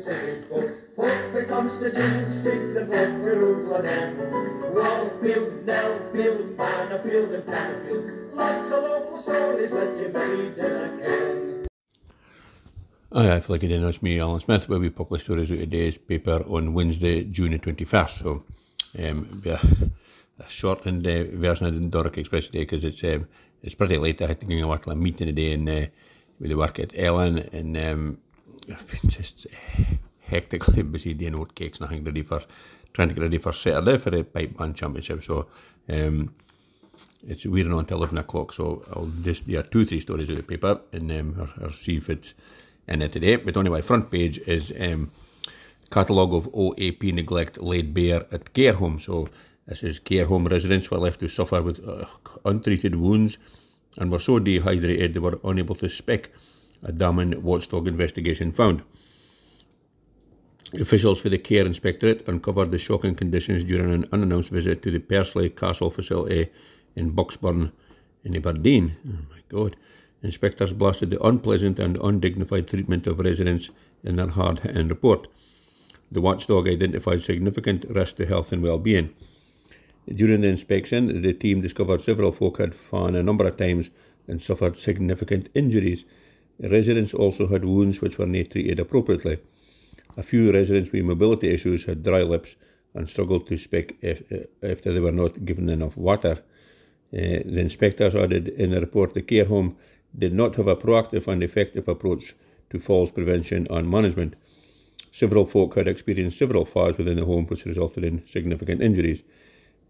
city folk. Folk for and folk for Lane. Wallfield, Nellfield, and. Lots of local stories in can. Aye, I feel like it is me, Alan Smith, where we publish stories out of today's paper on Wednesday, June the 21st. So, um, yeah, a shortened uh, version of the Doric Express today because it's um, it's pretty late. I had to go and to a meeting today and uh, with the work at Ellen and um, just uh, hectically busy doing oat cakes and I think ready for trying to get ready for Saturday for the pipe band championship. So um, it's we're on until eleven o'clock. So I'll just do two three stories in the paper and um, or, or see if it's in it today. But my front page is um, catalogue of OAP neglect laid bare at care home. So this is care home residents were left to suffer with uh, untreated wounds and were so dehydrated they were unable to speak, a damning watchdog investigation found. Officials for the Care Inspectorate uncovered the shocking conditions during an unannounced visit to the Persley Castle facility in Bucksburn in Aberdeen. Oh my God. Inspectors blasted the unpleasant and undignified treatment of residents in their hard hitting report. The watchdog identified significant risk to health and well being. During the inspection, the team discovered several folk had fallen a number of times and suffered significant injuries. Residents also had wounds which were not treated appropriately. A few residents with mobility issues had dry lips and struggled to speak after they were not given enough water. Uh, the inspectors added in the report the care home did not have a proactive and effective approach to falls prevention and management. Several folk had experienced several fires within the home, which resulted in significant injuries.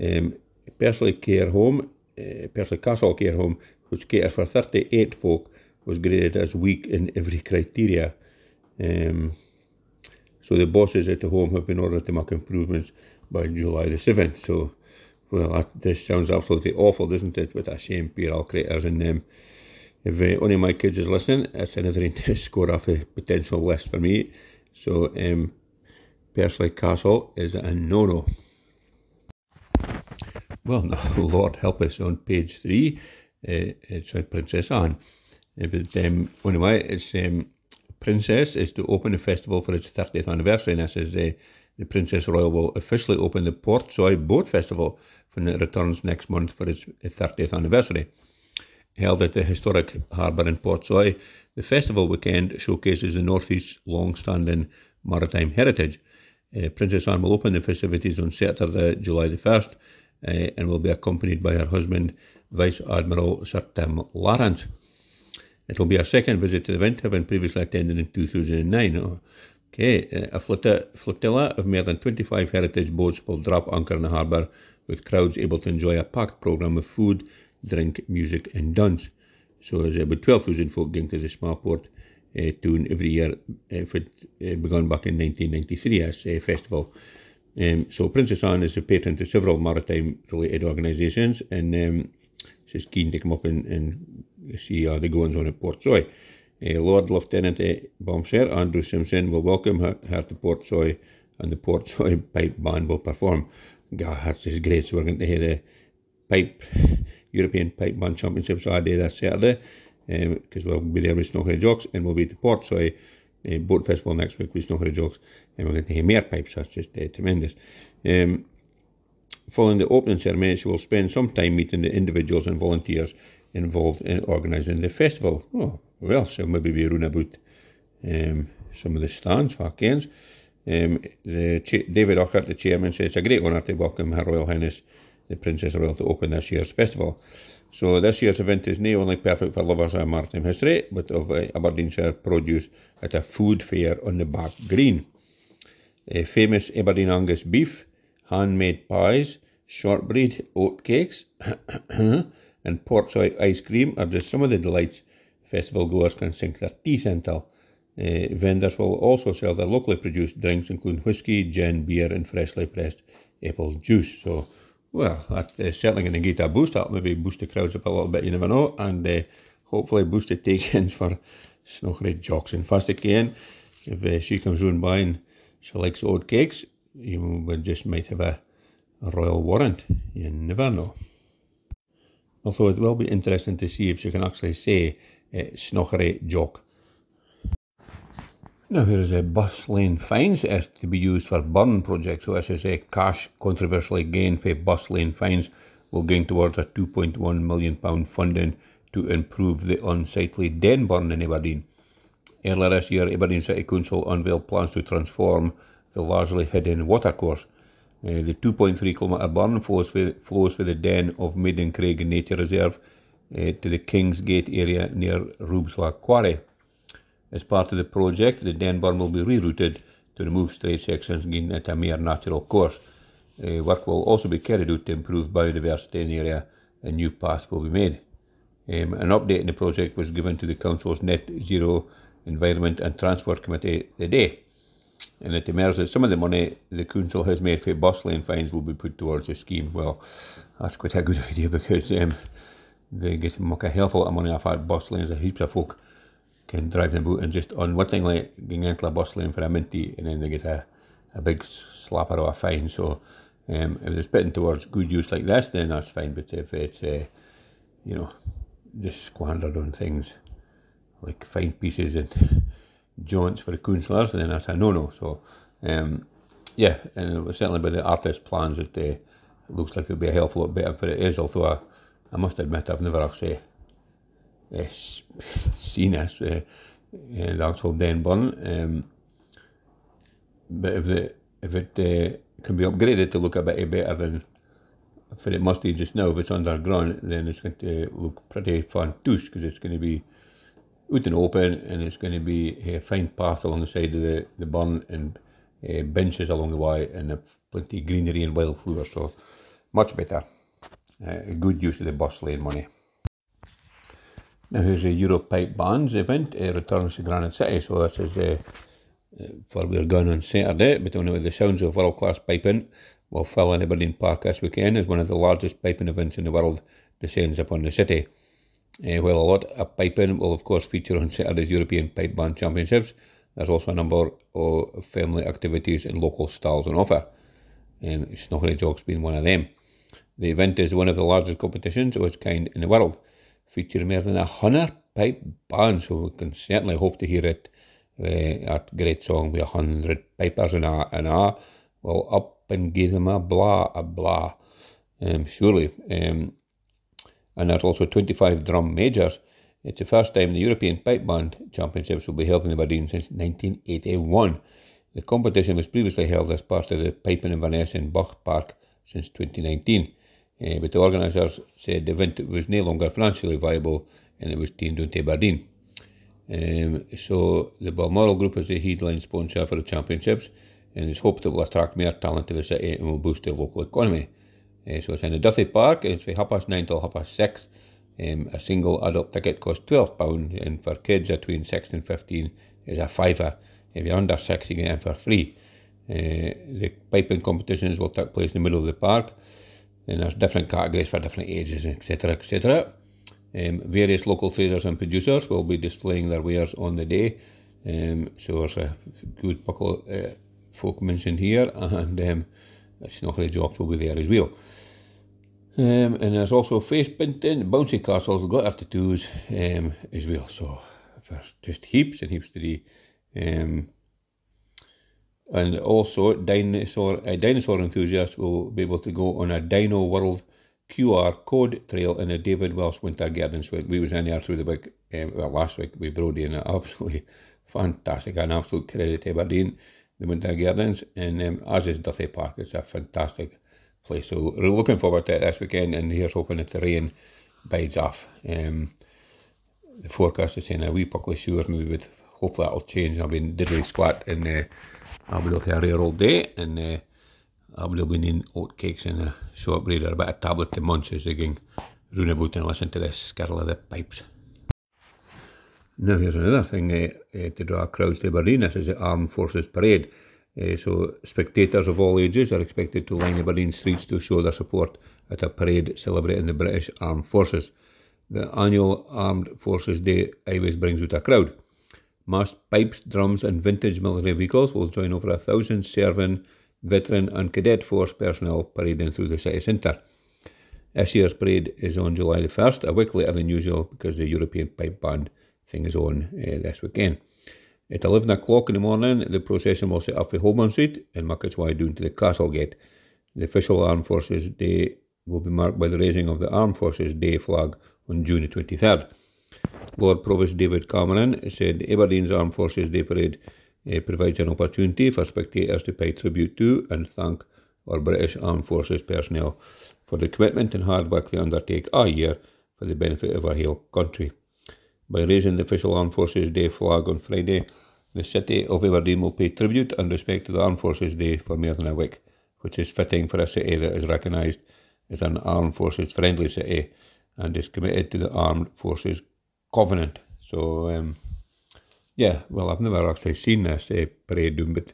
Um, Persley Care Home, uh, Persley Castle Care Home, which caters for 38 folk, was graded as weak in every criteria. Um, so the bosses at the home have been ordered to make improvements by July the 7th. So, well, that, this sounds absolutely awful, doesn't it? With a shame, poor critters. And them. if uh, one of my kids is listening, that's another score off a potential list for me. So, um, Castle is a no-no. Well, no, Lord help us on page three. Uh, it's on Princess Anne. But um, anyway, it's um, Princess is to open the festival for its 30th anniversary, and this is uh, the Princess Royal will officially open the Port Portsoy Boat Festival when it returns next month for its 30th anniversary. Held at the historic harbour in Port Portsoy, the festival weekend showcases the Northeast's long-standing maritime heritage. Uh, Princess Anne will open the festivities on Saturday, July the 1st, uh, and will be accompanied by her husband, Vice Admiral Sir Tim Lawrence. It will be our second visit to the event, having previously attended in 2009. Okay, uh, a flotilla of more than 25 heritage boats will drop anchor in the harbour, with crowds able to enjoy a packed programme of food, drink, music, and dance. So there's about 12,000 folk going to the small port uh, tune every year. Uh, it uh, began back in 1993 as a festival. Um, so Princess Anne is a patron to several maritime related organisations and um, she's keen to come up and, and see the goings on at Portsoy. Uh, Lord Lieutenant uh, Banffshire Andrew Simpson will welcome her, her to Portsoy and the Portsoy Pipe Band will perform. God, that's just great. So we're going to hear the pipe European Pipe Band Championships so I day this Saturday because um, we'll be there with Snookery Jocks and we'll be the Portsoy uh, boat festival next week with Snookery Jocks and we're going to hear more pipes. That's just uh, tremendous. Um, following the opening ceremony, she will spend some time meeting the individuals and volunteers involved in organising the festival. Oh, well, so maybe we run about um, some of the stands for games. Um, the David Urquhart, the chairman, says it's a great honour to welcome Her Royal Highness the Princess Royal to open this year's festival. So this year's event is not only perfect for lovers of maritime history, but of uh, Aberdeenshire produce at a food fair on the back green. Uh, famous Aberdeen Angus beef, handmade pies, shortbread, oat cakes, and portsoy ice cream are just some of the delights festival goers can sink their teeth into. Uh, vendors will also sell their locally produced drinks, including whisky, gin, beer, and freshly pressed apple juice. So well, that's uh, certainly going to get a boost up, maybe boost the crowds up a little bit, you never know, and uh, hopefully boost the take-ins for Snookery Jocks. And fast again, if uh, she comes round by and she likes oat cakes, you just might have a, a royal warrant. You never know. Although it will be interesting to see if she can actually say uh, Snookery Jock. Now, here is a bus lane fines as to be used for burn projects. So, as I say, cash controversially gained for bus lane fines will gain towards a £2.1 million funding to improve the unsightly den burn in Aberdeen. Earlier this year, Aberdeen City Council unveiled plans to transform the largely hidden watercourse. Uh, the 2.3 kilometre burn flows for, flows the den of Maidencraig Nature Reserve uh, to the Kingsgate area near Rubislaw Quarry. As part of the project, the den burn will be rerouted to remove straight sections and gain it a more natural course. Uh, work will also be carried out to improve biodiversity in the area and new paths will be made. Um, an update on the project was given to the Council's Net Zero Environment and Transport Committee today. And it emerged that some of the money the Council has made for bus lane fines will be put towards the scheme. Well, that's quite a good idea because um, they get muck a hell of a lot of money off that bus lanes. A heaps of folk can drive them out and just unwittingly going into a bus lane for a minty and then they get a, a big slapper of a fine. So um, if it's putting towards good use like this, then that's fine. But if it's, uh, you know, just squandered on things like fine pieces and joints for the councillors, then that's a no-no. So, um, yeah, and it was certainly by the artist's plans that uh, it looks like it would be a hell of a lot better for it is, although I, I must admit I've never actually uh, seen this, uh, uh, the actual den burn. Um, but if the if it uh, can be upgraded to look a bit better than for it must be just now, if it's underground, then it's going to look pretty fantastic because it's going to be out and open and it's going to be a fine path along the side of the, the burn and uh, benches along the way and plenty of greenery and wildflowers. So much better. Uh, good use of the bus lane money. Now here's a Europe Pipe Bands event. It returns to Granite City. So this is uh, for we're going on Saturday. But only with the sounds of world class piping will fill in Aberdeen Park this weekend as one of the largest piping events in the world descends upon the city. Uh, while a lot of piping will, of course, feature on Saturday's European Pipe Band Championships, there's also a number of family activities and local stalls on offer. Um, Snookery Jocks being one of them. The event is one of the largest competitions of its kind in the world, featuring more than a hundred pipe bands, so we can certainly hope to hear it. Uh, that great song with a hundred pipers and a and a well up and give them a blah a blah. Um, surely. Um, and there's also 25 drum majors. It's the first time the European Pipe Band Championships will be held in Aberdeen since 1981. The competition was previously held as part of the Piping Inverness in Bught Park since 2019, uh, but the organisers said the event was no longer financially viable and it was deemed into Aberdeen. Um, so the Balmoral Group is the headline sponsor for the championships and it's hoped it will attract more talent to the city and will boost the local economy. Uh, so it's in the Duthie Park, it's from half past nine till half past six. Um, a single adult ticket costs £12, and for kids between 6 and 15 is a fiver. If you're under 6, you get in for free. Uh, the piping competitions will take place in the middle of the park, and there's different categories for different ages, etc. etc. Um, various local traders and producers will be displaying their wares on the day. Um, so there's a good buckle uh, folk mentioned here, and um, Snookery Jocks will be there as well. Um, and there's also face painting, bouncy castles, glitter tattoos um, as well. So there's just heaps and heaps to do. Um, and also, dinosaur dinosaur enthusiasts will be able to go on a Dino World QR code trail in the David Welch Winter Gardens. We, we was in there through the week, um, well, last week with Brody, and absolutely fantastic. An absolute credit to Aberdeen, the Winter Gardens, and um, as is Duthie Park. It's a fantastic place. So we're looking forward to it this weekend, and here's hoping that the rain bides off. Um, the forecast is saying a wee puckle of showers maybe, but hopefully that'll change. I'll be in diddly squat and uh, I'll be looking here all day, and uh, I'll be eating oat cakes and a shortbread or a bit of tablet to munch as they can run about and listen to the skirl of the pipes. Now here's another thing uh, to draw crowds to Aberdeen. This is the Armed Forces Parade. Uh, so spectators of all ages are expected to line Aberdeen streets to show their support at a parade celebrating the British Armed Forces. The annual Armed Forces Day always brings out a crowd. Massed pipes, drums and vintage military vehicles will join over a thousand serving, veteran and cadet force personnel parading through the city centre. This year's parade is on July the 1st, a week later than usual because the European Pipe Band thing is on uh, this weekend. At 11 o'clock in the morning, the procession will set off for Holborn Street and its way down to the Castle Gate. The official Armed Forces Day will be marked by the raising of the Armed Forces Day flag on June the 23rd. Lord Provost David Cameron said Aberdeen's Armed Forces Day Parade uh, provides an opportunity for spectators to pay tribute to and thank our British Armed Forces personnel for the commitment and hard work they undertake a year for the benefit of our whole country. By raising the official Armed Forces Day flag on Friday, the city of Aberdeen will pay tribute and respect to the Armed Forces Day for more than a week, which is fitting for a city that is recognised as an armed forces friendly city and is committed to the Armed Forces Covenant. So, um, yeah, well, I've never actually seen this uh, parade doing, but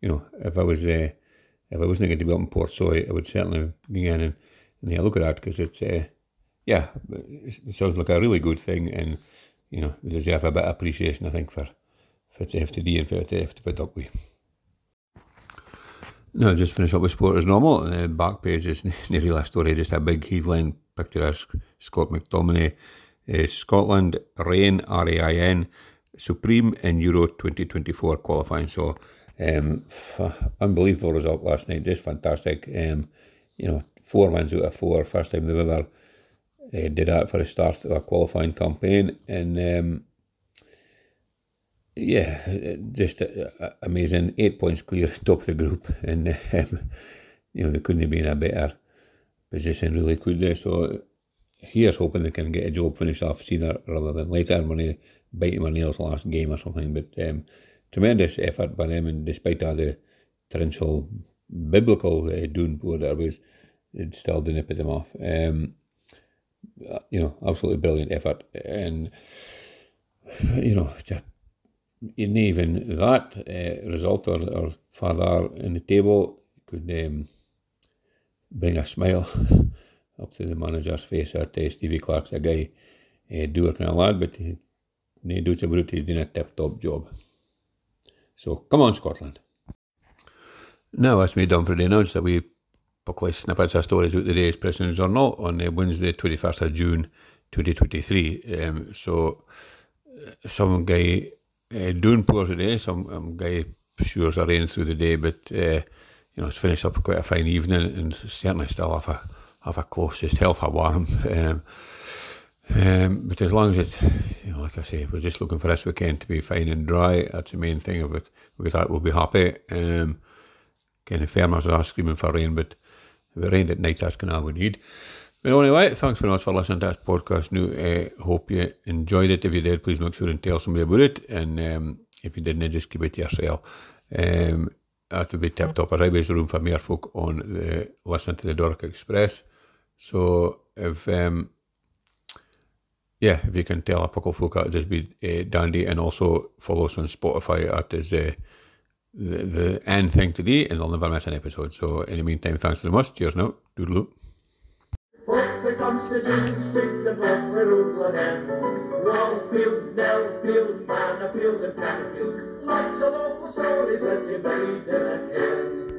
you know, if I was uh, if I wasn't going to be up in Portsoy, I would certainly be in and, and a look at that because it's uh, yeah, it sounds like a really good thing, and you know, they deserve a bit of appreciation, I think, for for the FTD and for the FTD put up with. No, just finish up with sport as normal. The back page is nearly a story, just a big headline picture of Scott McTominay. Uh, Scotland Rain, R-A-I-N, Supreme in Euro 2024 qualifying. So, um, f- unbelievable result last night, just fantastic. Um, you know, four wins out of four, first time they've ever uh, did that for the start of a qualifying campaign, and um, yeah, just uh, amazing. Eight points clear, top of the group, and um, you know they couldn't have been in a better position, really, could they? So here's hoping they can get a job finished off sooner rather than later when they bite my nails last game or something. But um, tremendous effort by them, and despite all the torrential biblical uh, downpour there was, it still didn't put them off. Um, you know, absolutely brilliant effort, and you know, just in even that uh, result or, or further in the table could um, bring a smile up to the manager's face or to Stevie Clarke's a guy uh, doer kind of lad, but he, no doubt about it, he's doing a tip top job. So come on, Scotland. Now, that's me done for the announcement that we buckle snippets of stories out the day's President's not, on Wednesday, 21st of June 2023. Um, so, uh, some guy uh, doing poor today, some um, guy sure a rain through the day, but uh, you know, it's finished up quite a fine evening and certainly still have a have a close, just health a warm. Um, um, but as long as it's, you know, like I say, we're just looking for this weekend to be fine and dry. That's the main thing of it. With that, we'll be happy. Um, kind of farmers are screaming for rain, but it rained at night, that's all we need. But anyway, thanks very much for listening to this podcast. Now, uh, hope you enjoyed it. If you did, please make sure and tell somebody about it. And um, if you didn't, just keep it to yourself. Um, that would be tip top. There's always room for more folk on the listening to the Doric Express. So if um, yeah, if you can tell a couple folk that would just be uh, dandy, and also follow us on Spotify. That is uh, the the end thing to do, and I'll never miss an episode. So in the meantime, thanks very much. Cheers now. Fuck the Constitution, speak the fuck the rules Mannofield and. Lots of stories that you made in a.